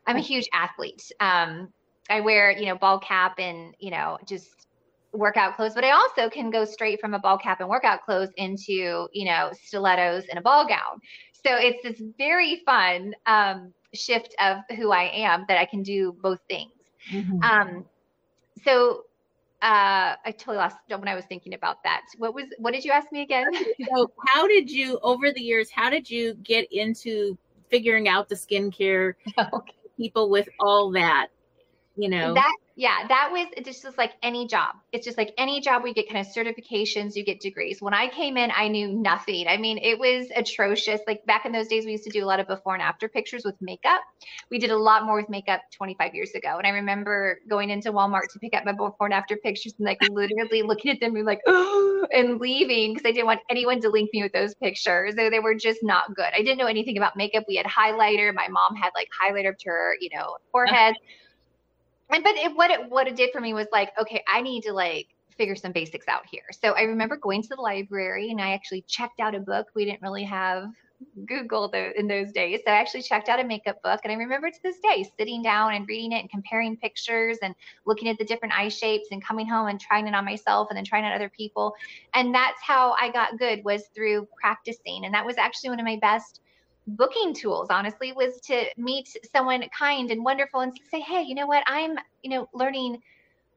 I'm a huge athlete. Um, I wear, you know, ball cap and, you know, just workout clothes, but I also can go straight from a ball cap and workout clothes into, you know, stilettos and a ball gown. So it's this very fun um, shift of who I am that I can do both things. Mm-hmm. Um, so uh, I totally lost when I was thinking about that. What was what did you ask me again? so how did you over the years, how did you get into figuring out the skincare okay. people with all that? You know. That yeah, that was it just like any job. It's just like any job we get kind of certifications, you get degrees. When I came in, I knew nothing. I mean, it was atrocious. Like back in those days, we used to do a lot of before and after pictures with makeup. We did a lot more with makeup 25 years ago. And I remember going into Walmart to pick up my before and after pictures and like literally looking at them and like, oh, and leaving because I didn't want anyone to link me with those pictures. They, they were just not good. I didn't know anything about makeup. We had highlighter. My mom had like highlighter up to her, you know, forehead and but it, what it what it did for me was like okay i need to like figure some basics out here. So i remember going to the library and i actually checked out a book. We didn't really have google the, in those days. So i actually checked out a makeup book and i remember to this day sitting down and reading it and comparing pictures and looking at the different eye shapes and coming home and trying it on myself and then trying it on other people. And that's how i got good was through practicing. And that was actually one of my best booking tools honestly was to meet someone kind and wonderful and say hey you know what? I'm you know learning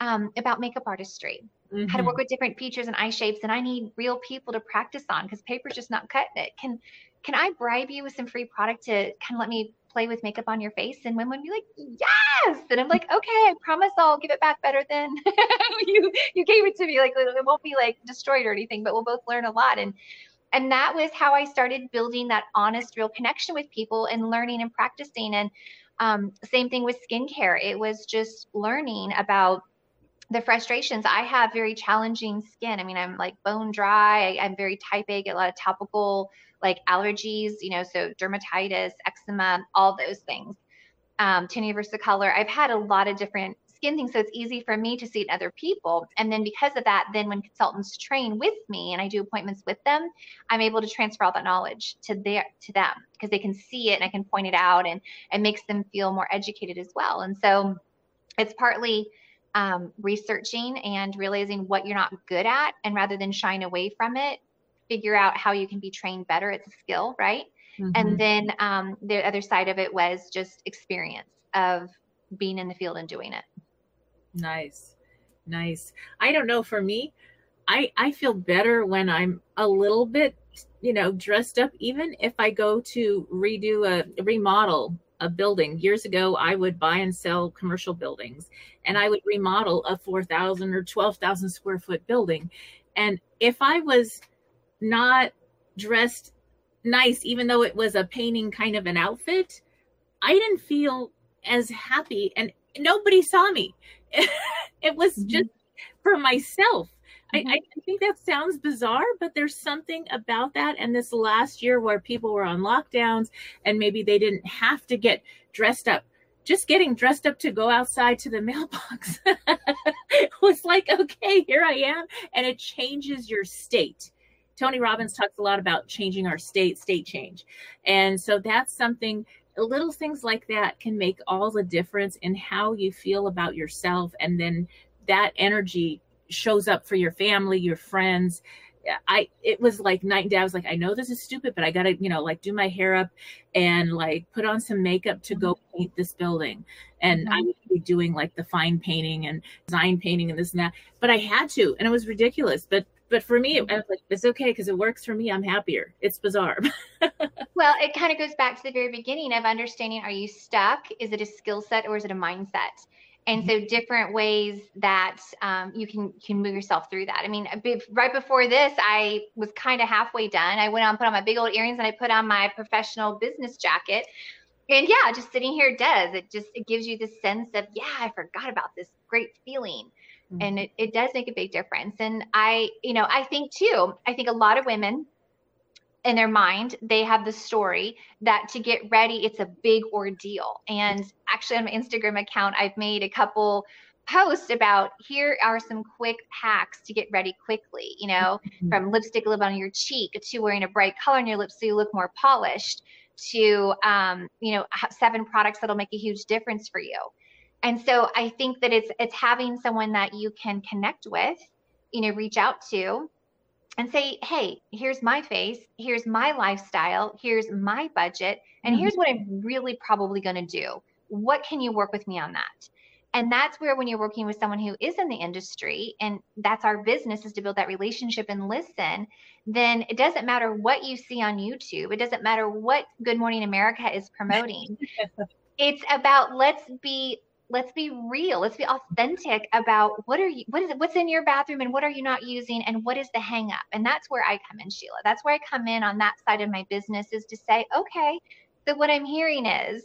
um, about makeup artistry. Mm-hmm. how to work mm-hmm. with different features and eye shapes and i need real people to practice on because paper's just not cutting it. Can can i bribe you with some free product to kind of let me play with makeup on your face? And women would be like yes! And i'm like okay i promise i'll give it back better than you you gave it to me. Like it won't be like destroyed or anything but we'll both learn a lot. And and that was how I started building that honest, real connection with people and learning and practicing. And um, same thing with skincare. It was just learning about the frustrations. I have very challenging skin. I mean, I'm like bone dry. I, am very type A, get a lot of topical like allergies, you know, so dermatitis, eczema, all those things. Um, tinea versicolor. I've had a lot of different skin thing. So it's easy for me to see it in other people. And then because of that, then when consultants train with me and I do appointments with them, I'm able to transfer all that knowledge to their to them because they can see it and I can point it out and it makes them feel more educated as well. And so it's partly um, researching and realizing what you're not good at and rather than shying away from it, figure out how you can be trained better. It's a skill, right? Mm-hmm. And then um, the other side of it was just experience of being in the field and doing it. Nice. Nice. I don't know for me, I I feel better when I'm a little bit, you know, dressed up even if I go to redo a remodel a building. Years ago, I would buy and sell commercial buildings and I would remodel a 4,000 or 12,000 square foot building. And if I was not dressed nice, even though it was a painting kind of an outfit, I didn't feel as happy and nobody saw me. it was mm-hmm. just for myself. Mm-hmm. I, I, think that sounds bizarre, but there's something about that. And this last year where people were on lockdowns and maybe they didn't have to get dressed up, just getting dressed up to go outside to the mailbox was like, okay, here I am. And it changes your state. Tony Robbins talks a lot about changing our state, state change. And so that's something little things like that can make all the difference in how you feel about yourself and then that energy shows up for your family your friends I it was like night and day. I was like, I know this is stupid, but I gotta, you know, like do my hair up and like put on some makeup to go mm-hmm. paint this building. And mm-hmm. I would be doing like the fine painting and design painting and this and that. But I had to, and it was ridiculous. But but for me, I was like, it's okay because it works for me. I'm happier. It's bizarre. well, it kind of goes back to the very beginning of understanding are you stuck? Is it a skill set or is it a mindset? And so, different ways that um, you can can move yourself through that. I mean, right before this, I was kind of halfway done. I went on, put on my big old earrings, and I put on my professional business jacket. And yeah, just sitting here does it. Just it gives you this sense of yeah, I forgot about this great feeling mm-hmm. and it, it does make a big difference and i you know i think too i think a lot of women in their mind they have the story that to get ready it's a big ordeal and actually on my instagram account i've made a couple posts about here are some quick hacks to get ready quickly you know mm-hmm. from lipstick lip on your cheek to wearing a bright color on your lips so you look more polished to um, you know seven products that'll make a huge difference for you and so i think that it's it's having someone that you can connect with you know reach out to and say hey here's my face here's my lifestyle here's my budget and mm-hmm. here's what i'm really probably going to do. What can you work with me on that? And that's where when you're working with someone who is in the industry and that's our business is to build that relationship and listen then it doesn't matter what you see on youtube it doesn't matter what good morning america is promoting. It's about let's be let's be real let's be authentic about what are you what is it what's in your bathroom and what are you not using and what is the hang up and that's where i come in sheila. That's where i come in on that side of my business is to say okay so what i'm hearing is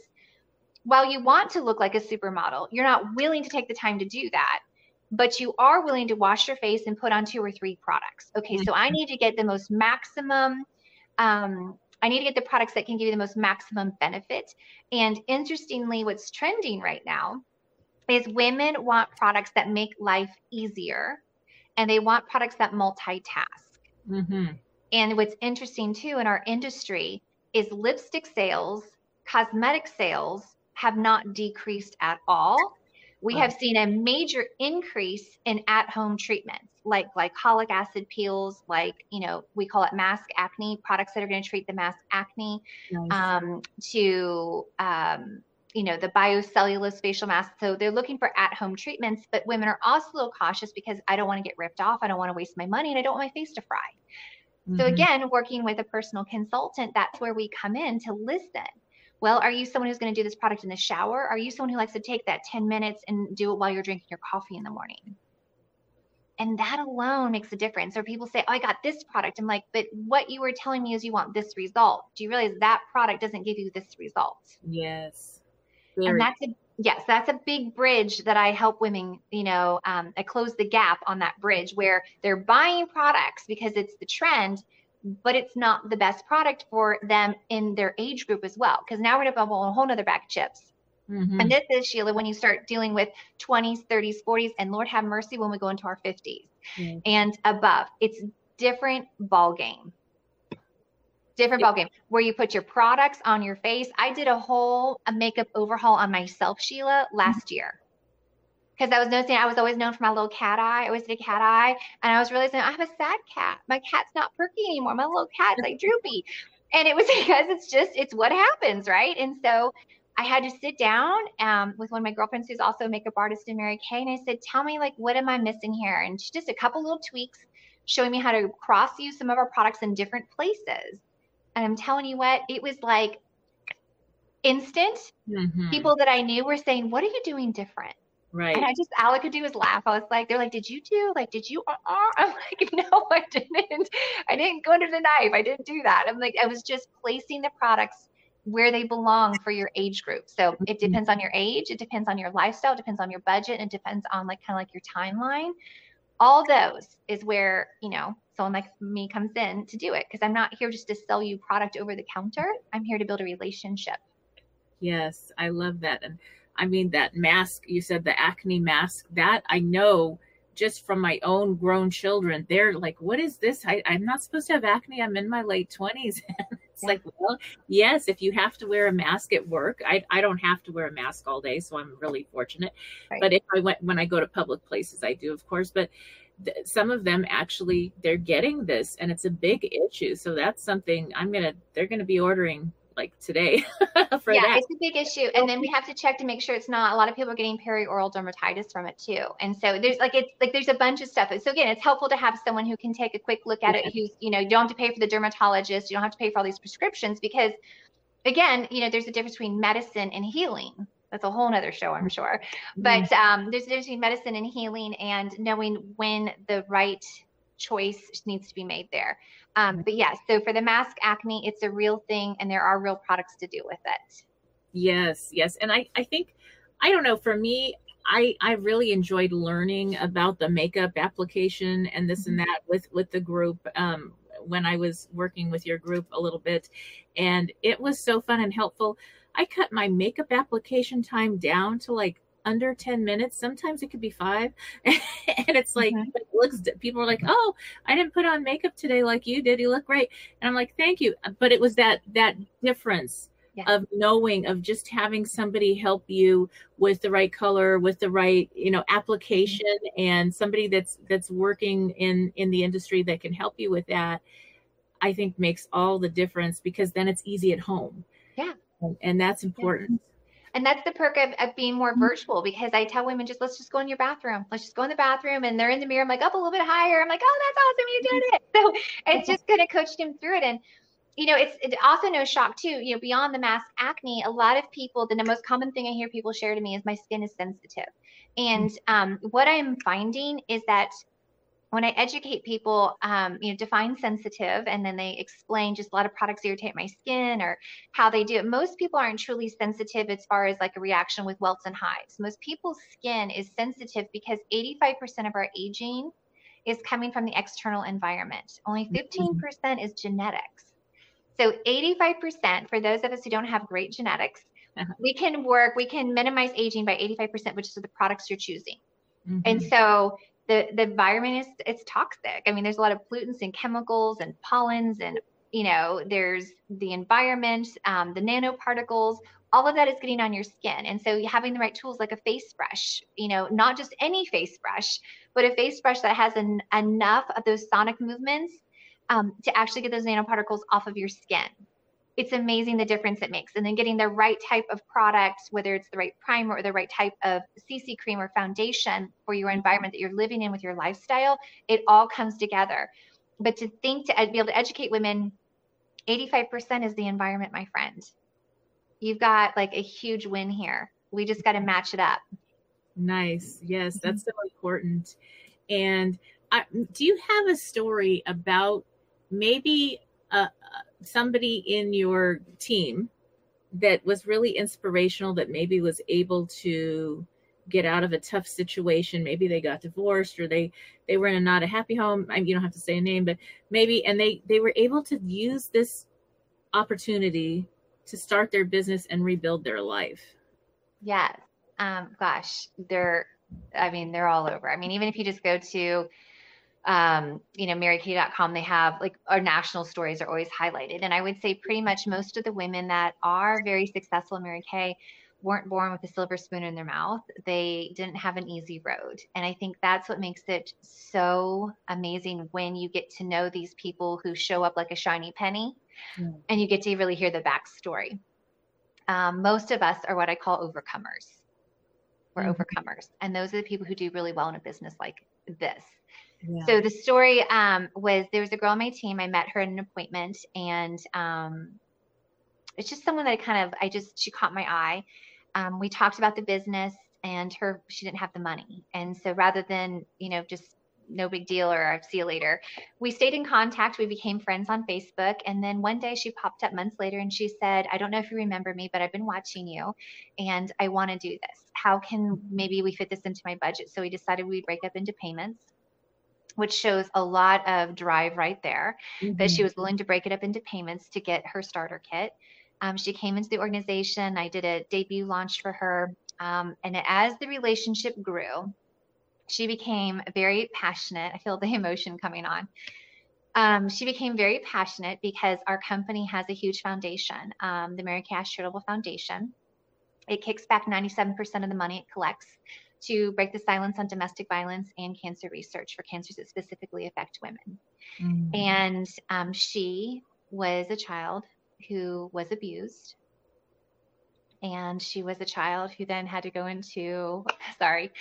while you want to look like a supermodel you're not willing to take the time to do that but you are willing to wash your face and put on two or three products. Okay so i need to get the most maximum um, I need to get the products that can give you the most maximum benefit. And interestingly, what's trending right now is women want products that make life easier and they want products that multitask. Mm-hmm. And what's interesting too in our industry is lipstick sales, cosmetic sales have not decreased at all. We have seen a major increase in at home treatments like glycolic acid peels, like, you know, we call it mask acne products that are going to treat the mask acne, Nice. um, to, um, you know, the biocellulose facial mask. So they're looking for at home treatments, but women are also a little cautious because I don't want to get ripped off. I don't want to waste my money and I don't want my face to fry. So Mhm. again, working with a personal consultant, that's where we come in to listen. Well, are you someone who's going to do this product in the shower? Are you someone who likes to take that 10 minutes and do it while you're drinking your coffee in the morning? And that alone makes a difference. Or people say, Oh, I got this product. I'm like, but what you were telling me is you want this result. Do you realize that product doesn't give you this result? Yes. And that's a yes that's a big bridge that i help women you know um, i close the gap on that bridge where they're buying products because it's the trend but it's not the best product for them in their age group as well because now we're going to bubble a whole nother bag of chips Mhm. and this is sheila when you start dealing with 20s 30s 40s and lord have mercy when we go into our 50s Mm. and above it's different ball game different ball game where you put your products on your face. I did a whole a makeup overhaul on myself sheila last year. Because i was noticing i was always known for my little cat eye. I always did a cat eye and i was realizing i have a sad cat. My cat's not perky anymore. My little cat's like droopy. And it was because it's just it's what happens right? And so I had to sit down um, with one of my girlfriends who's also a makeup artist in Mary Kay, and I said, "Tell me, like, what am I missing here?" And she just a couple little tweaks, showing me how to cross use some of our products in different places. And I'm telling you what, it was like instant. Mhm. People that I knew were saying, "What are you doing different?" Right. And I just all I could do was laugh. I was like, "They're like, did you do? Like, did you?" Uh-uh? I'm like, "No, I didn't. I didn't go under the knife. I didn't do that." I'm like, I was just placing the products where they belong for your age group. So it depends on your age, it depends on your lifestyle, it depends on your budget, and it depends on like kind of like your timeline. All those is where, you know, someone like me comes in to do it because I'm not here just to sell you product over the counter. I'm here to build a relationship. Yes, I love that. And I mean, that mask, you said the acne mask, that I know just from my own grown children, they're like, what is this? I, I'm not supposed to have acne. I'm in my late 20s. it's like, well, yes, if you have to wear a mask at work, I, I don't have to wear a mask all day. So I'm really fortunate. Right. But if I went, when I go to public places, I do, of course. But th- some of them actually, they're getting this and it's a big issue. So that's something I'm to, they're to be ordering like today for yeah, that. it's a big issue. And then we have to check to make sure it's not a lot of people are getting perioral dermatitis from it too. And so there's like it's like there's a bunch of stuff. So again, it's helpful to have someone who can take a quick look at it who's, you know, you don't have to pay for the dermatologist, you don't have to pay for all these prescriptions because again, you know, there's a difference between medicine and healing. That's a whole nother show, I'm sure. But um, there's a difference between medicine and healing and knowing when the right choice needs to be made there. Um, but yeah, so for the mask acne, it's a real thing and there are real products to do with it. Yes, yes. And I, I think, I don't know, for me, I, I really enjoyed learning about the makeup application and this and that with, with the group um, when I was working with your group a little bit. And it was so fun and helpful. I cut my makeup application time down to like under 10 minutes. Sometimes it could be five. and it's like, Mm-hmm. it looks, people are like, oh, I didn't put on makeup today like you did. You look great. And I'm like, thank you. But it was that, that difference of knowing of just having somebody help you with the right color with the right you know application and somebody that's that's working in in the industry that can help you with that i think makes all the difference because then it's easy at home Yeah. And, and that's important And that's the perk of, of being more virtual because I tell women just let's just go in your bathroom. Let's just go in the bathroom and they're in the mirror. I'm like up a little bit higher. I'm like, oh, that's awesome. You did it. So it's just going to coach them through it. And you know, it's, it's also no shock too, you know, beyond the mask acne, a lot of people, the most common thing I hear people share to me is my skin is sensitive. And um, what I'm finding is that when I educate people, um, you know, define sensitive, and then they explain just a lot of products irritate my skin or how they do it. Most people aren't truly sensitive as far as like a reaction with welts and hives. Most people's skin is sensitive because 85% of our aging is coming from the external environment. Only mm-hmm. 15% is genetics. So 85% for those of us who don't have great genetics, uh-huh. we can work, we can minimize aging by 85%, which is the products you're choosing. And mm-hmm. so the the environment is it's toxic. I mean, there's a lot of pollutants and chemicals and pollens and you know, there's the environment, um, the nanoparticles, all of that is getting on your skin. And so having the right tools like a face brush, you know, not just any face brush, but a face brush that has an, enough of those sonic movements um, to actually get those nanoparticles off of your skin. It's amazing the difference it makes. And then getting the right type of product, whether it's the right primer or the right type of CC cream or foundation for your environment that you're living in with your lifestyle, it all comes together. But to think to be able to educate women, 85% is the environment, my friend. You've got like a huge win here. We just got to match it up. Nice. Yes, that's so important. And I, do you have a story about maybe uh, somebody in your team that was really inspirational that maybe was able to get out of a tough situation maybe they got divorced or they they were in a not a happy home I, you don't have to say a name but maybe and they they were able to use this opportunity to start their business and rebuild their life Yes. Um, gosh, they're, I mean, they're all over. I mean, even if you just go to, um, you know, marykay.com, they have like our national stories are always highlighted. And I would say pretty much most of the women that are very successful in Mary Kay weren't born with a silver spoon in their mouth. They didn't have an easy road. And I think that's what makes it so amazing when you get to know these people who show up like a shiny penny Mm. and you get to really hear the backstory. Um, most of us are what I call overcomers. We're Mhm. overcomers. And those are the people who do really well in a business like this. Yeah. So the story um, was there was a girl on my team. I met her at an appointment, and um, it's just someone that I kind of I just she caught my eye. Um, we talked about the business, and her she didn't have the money, and so rather than you know just no big deal or I'll see you later, we stayed in contact. We became friends on Facebook, and then one day she popped up months later and she said, "I don't know if you remember me, but I've been watching you, and I want to do this. How can maybe we fit this into my budget?" So we decided we'd break up into payments which shows a lot of drive right there that she Mhm. was willing to break it up into payments to get her starter kit. Um, she came into the organization. I did a debut launch for her. Um, and as the relationship grew, she became very passionate. I feel the emotion coming on. Um, she became very passionate because our company has a huge foundation, um, the Mary Kay Ash Charitable Foundation. It kicks back 97% of the money it collects to break the silence on domestic violence and cancer research for cancers that specifically affect women. Mm. And um, she was a child who was abused. And she was a child who then had to go into, sorry,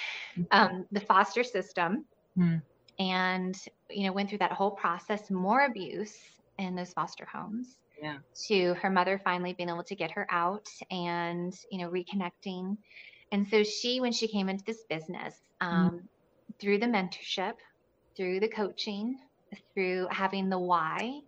um, the foster system Hmm. and, you know, went through that whole process, more abuse in those foster homes Yeah. to her mother finally being able to get her out and you know reconnecting and so she when she came into this business um, through the mentorship through the coaching through having the why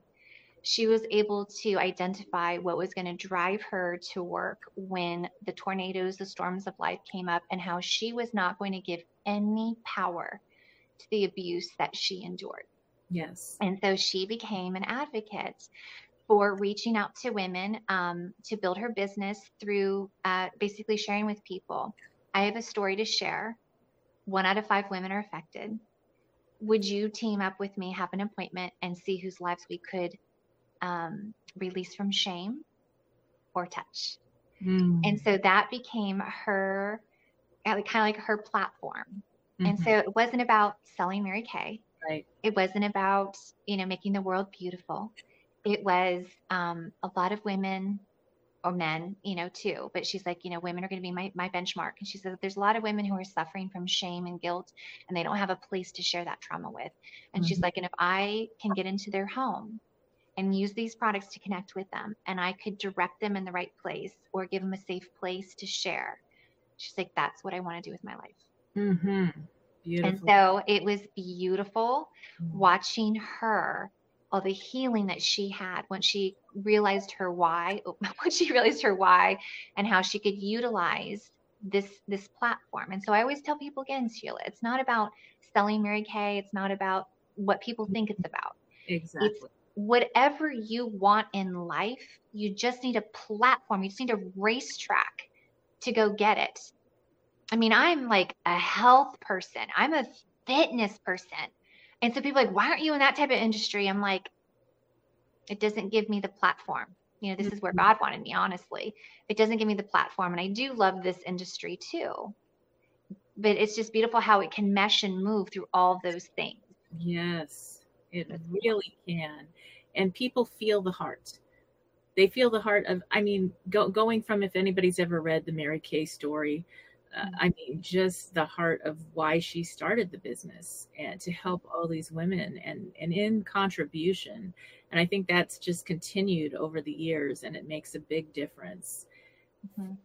she was able to identify what was going to drive her to work when the tornadoes the storms of life came up and how she was not going to give any power to the abuse that she endured Yes. and so she became an advocate for reaching out to women um, to build her business through uh, basically sharing with people. I have a story to share. One out of five women are affected. Would you team up with me, have an appointment, and see whose lives we could um, release from shame or touch? Mm. And so that became her, kind of like her platform. And Mhm. so it wasn't about selling Mary Kay. Right. It wasn't about, you know, making the world beautiful. It was um, a lot of women or men, you know, too. But she's like, you know, women are going to be my, my benchmark. And she says, there's a lot of women who are suffering from shame and guilt and they don't have a place to share that trauma with. And she's Mhm. like, and if I can get into their home and use these products to connect with them and I could direct them in the right place or give them a safe place to share. She's like, that's what I want to do with my life. Mm-hmm. Beautiful. And so it was beautiful watching her, all the healing that she had when she realized her why, when she realized her why and how she could utilize this this platform. And so I always tell people again, Sheila, it's not about selling Mary Kay. It's not about what people think it's mm-hmm. about. Exactly. It's whatever you want in life, you just need a platform. You just need a racetrack to go get it. I mean, I'm like a health person. I'm a fitness person. And so people are like, why aren't you in that type of industry? I'm like, it doesn't give me the platform. You know, this is where mm-hmm. God wanted me, honestly. It doesn't give me the platform. And I do love this industry too. But it's just beautiful how it can mesh and move through all those things. Yes, it really can. And people feel the heart. They feel the heart of, I mean, go, going from if anybody's ever read the Mary Kay story, uh, I mean, just the heart of why she started the business and to help all these women and, and in contribution. And I think that's just continued over the years and it makes a big difference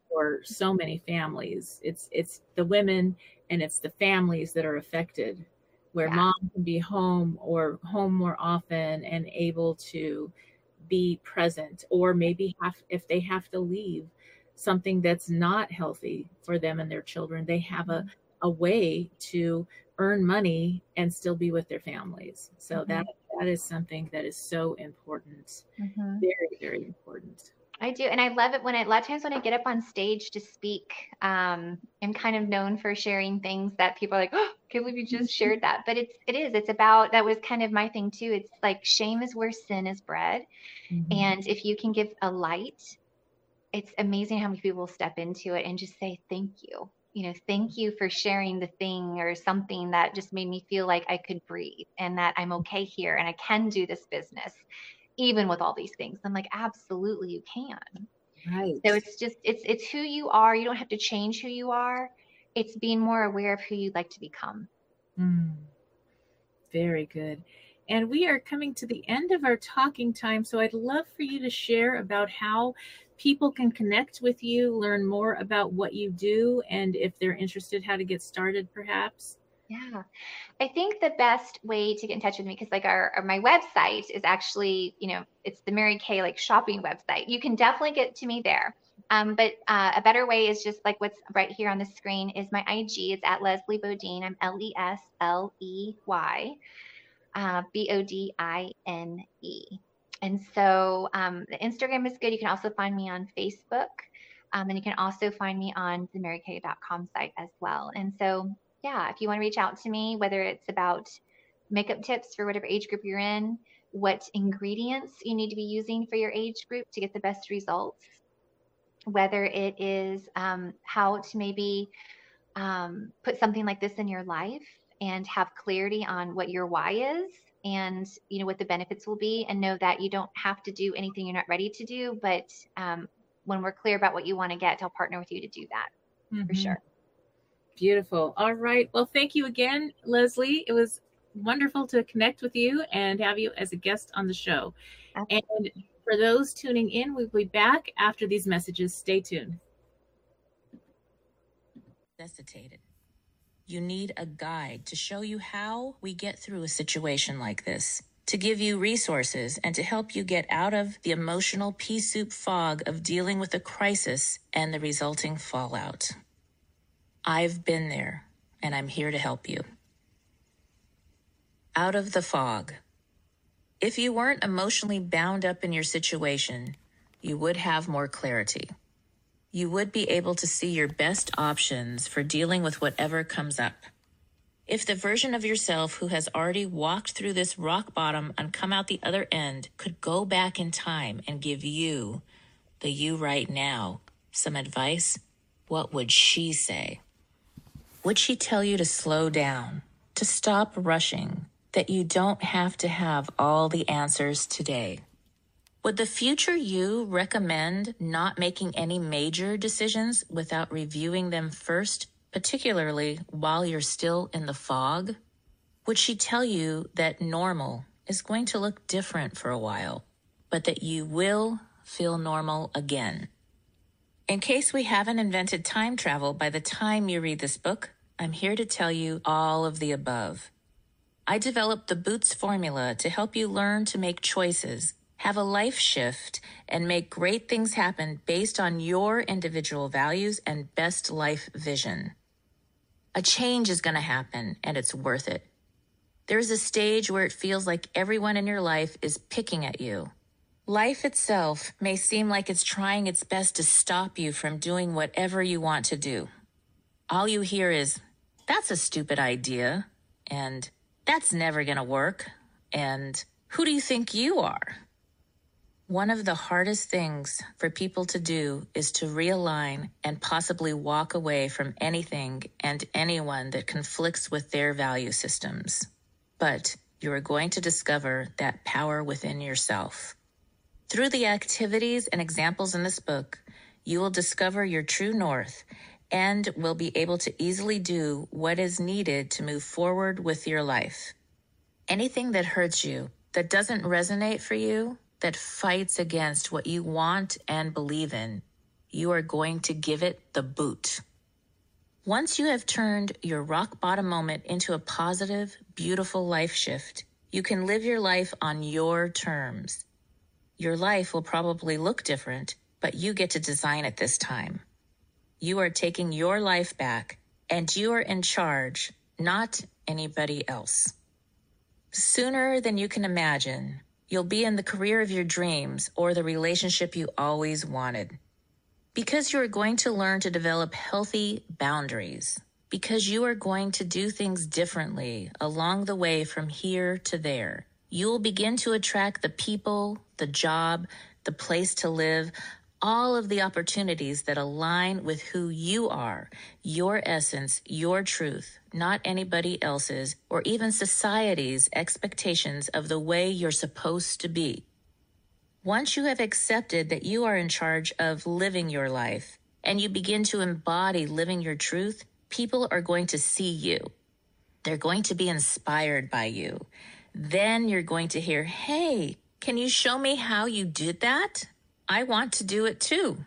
for so many families. It's, it's the women and it's the families that are affected where Yeah. mom can be home or home more often and able to be present or maybe have if they have to leave something that's not healthy for them and their children they have a, a way to earn money and still be with their families so Mhm. that that is something that is so important Mhm. very very important I do, and I love it when I, a lot of times when I get up on stage to speak, um, I'm kind of known for sharing things that people are like, "Oh, can't believe you just shared that." But it's it is. It's about that was kind of my thing too. It's like shame is where sin is bred, and if you can give a light, it's amazing how many people step into it and just say thank you. You know, thank you for sharing the thing or something that just made me feel like I could breathe and that I'm okay here and I can do this business even with all these things. I'm like, absolutely you can. right So it's just it's it's who you are. You don't have to change who you are. It's being more aware of who you'd like to become. Mm. Very good. And we are coming to the end of our talking time. So I'd love for you to share about how people can connect with you, learn more about what you do, and if they're interested, how to get started, perhaps. Yeah. I think the best way to get in touch with me, because like our, our- my website is actually, you know, it's the Mary Kay like shopping website. You can definitely get to me there. Um, but uh, a better way is just like what's right here on the screen is my IG. It's at Lesley Bodine. I'm L E S L E Y uh, B O D I N E. And so um, the Instagram is good. You can also find me on Facebook. Um, and you can also find me on the marykay.com site as well. And so, yeah, if you want to reach out to me, whether it's about makeup tips for whatever age group you're in, what ingredients you need to be using for your age group to get the best results, whether it is um, how to maybe um, put something like this in your life and have clarity on what your why is and you know what the benefits will be and know that you don't have to do anything you're not ready to do but um, when we're clear about what you want to get i'll partner with you to do that for Mhm. sure Beautiful. All right. Well, thank you again, Lesley. It was wonderful to connect with you and have you as a guest on the show. And for those tuning in, we'll be back after these messages. Stay tuned. necessitated. You need a guide to show you how we get through a situation like this, to give you resources and to help you get out of the emotional pea soup fog of dealing with a crisis and the resulting fallout. I've been there and I'm here to help you. Out of the fog. If you weren't emotionally bound up in your situation, you would have more clarity you would be able to see your best options for dealing with whatever comes up. If the version of yourself who has already walked through this rock bottom and come out the other end could go back in time and give you, the you right now, some advice, what would she say? Would she tell you to slow down, to stop rushing, that you don't have to have all the answers today? Would the future you recommend not making any major decisions without reviewing them first, particularly while you're still in the fog? Would she tell you that normal is going to look different for a while? but that you will feel normal again. In case we haven't invented time travel by the time you read this book, I'm here to tell you all of the above. I developed the Boots formula to help you learn to make choices, have a life shift, and make great things happen based on your individual values and best life vision. A change is going to happen, and it's worth it. There's a stage where it feels like everyone in your life is picking at you. Life itself may seem like it's trying its best to stop you from doing whatever you want to do. All you hear is, that's a stupid idea, and that's never going to work, and who do you think you are? One of the hardest things for people to do is to realign and possibly walk away from anything and anyone that conflicts with their value systems. But you are going to discover that power within yourself. Through the activities and examples in this book, you will discover your true north and will be able to easily do what is needed to move forward with your life. Anything that hurts you, that doesn't resonate for you, that fights against what you want and believe in, you are going to give it the boot. Once you have turned your rock bottom moment into a positive, beautiful life shift, you can live your life on your terms. Your life will probably look different, but you get to design it this time. You are taking your life back and you are in charge, not anybody else. Sooner than you can imagine, you'll be in the career of your dreams or the relationship you always wanted. Because you are going to learn to develop healthy boundaries. Because you are going to do things differently along the way from here to there. You will begin to attract the people, the job, the place to live, all of the opportunities that align with who you are, your essence, your truth, not anybody else's or even society's expectations of the way you're supposed to be. Once you have accepted that you are in charge of living your life and you begin to embody living your truth, people are going to see you. They're going to be inspired by you. Then you're going to hear, Hey, can you show me how you did that? I want to do it too.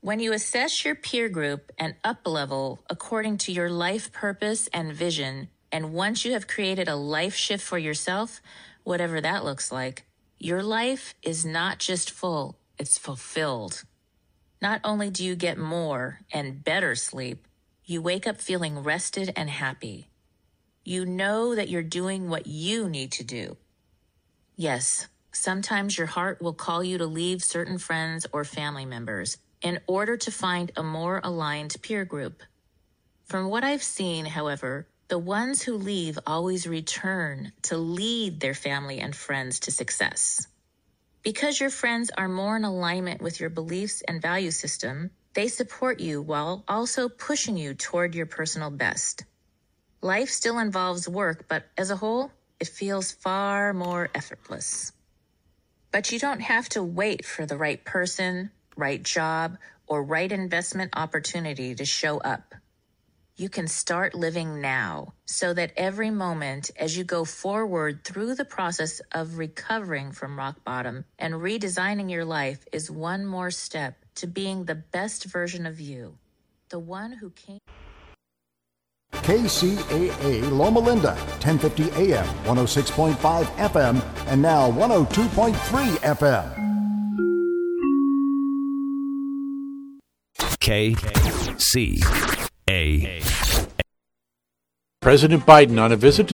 When you assess your peer group and up level according to your life purpose and vision, and once you have created a life shift for yourself, whatever that looks like, your life is not just full, it's fulfilled. Not only do you get more and better sleep, you wake up feeling rested and happy. You know that you're doing what you need to do. Yes, sometimes your heart will call you to leave certain friends or family members in order to find a more aligned peer group. From what I've seen, however, the ones who leave always return to lead their family and friends to success. Because your friends are more in alignment with your beliefs and value system, they support you while also pushing you toward your personal best. Life still involves work, but as a whole, it feels far more effortless. But you don't have to wait for the right person, right job, or right investment opportunity to show up. You can start living now so that every moment as you go forward through the process of recovering from rock bottom and redesigning your life is one more step to being the best version of you, the one who came. KCAA Loma Linda, 1050 AM, 106.5 FM, and now 102.3 FM. K C A. President Biden on a visit to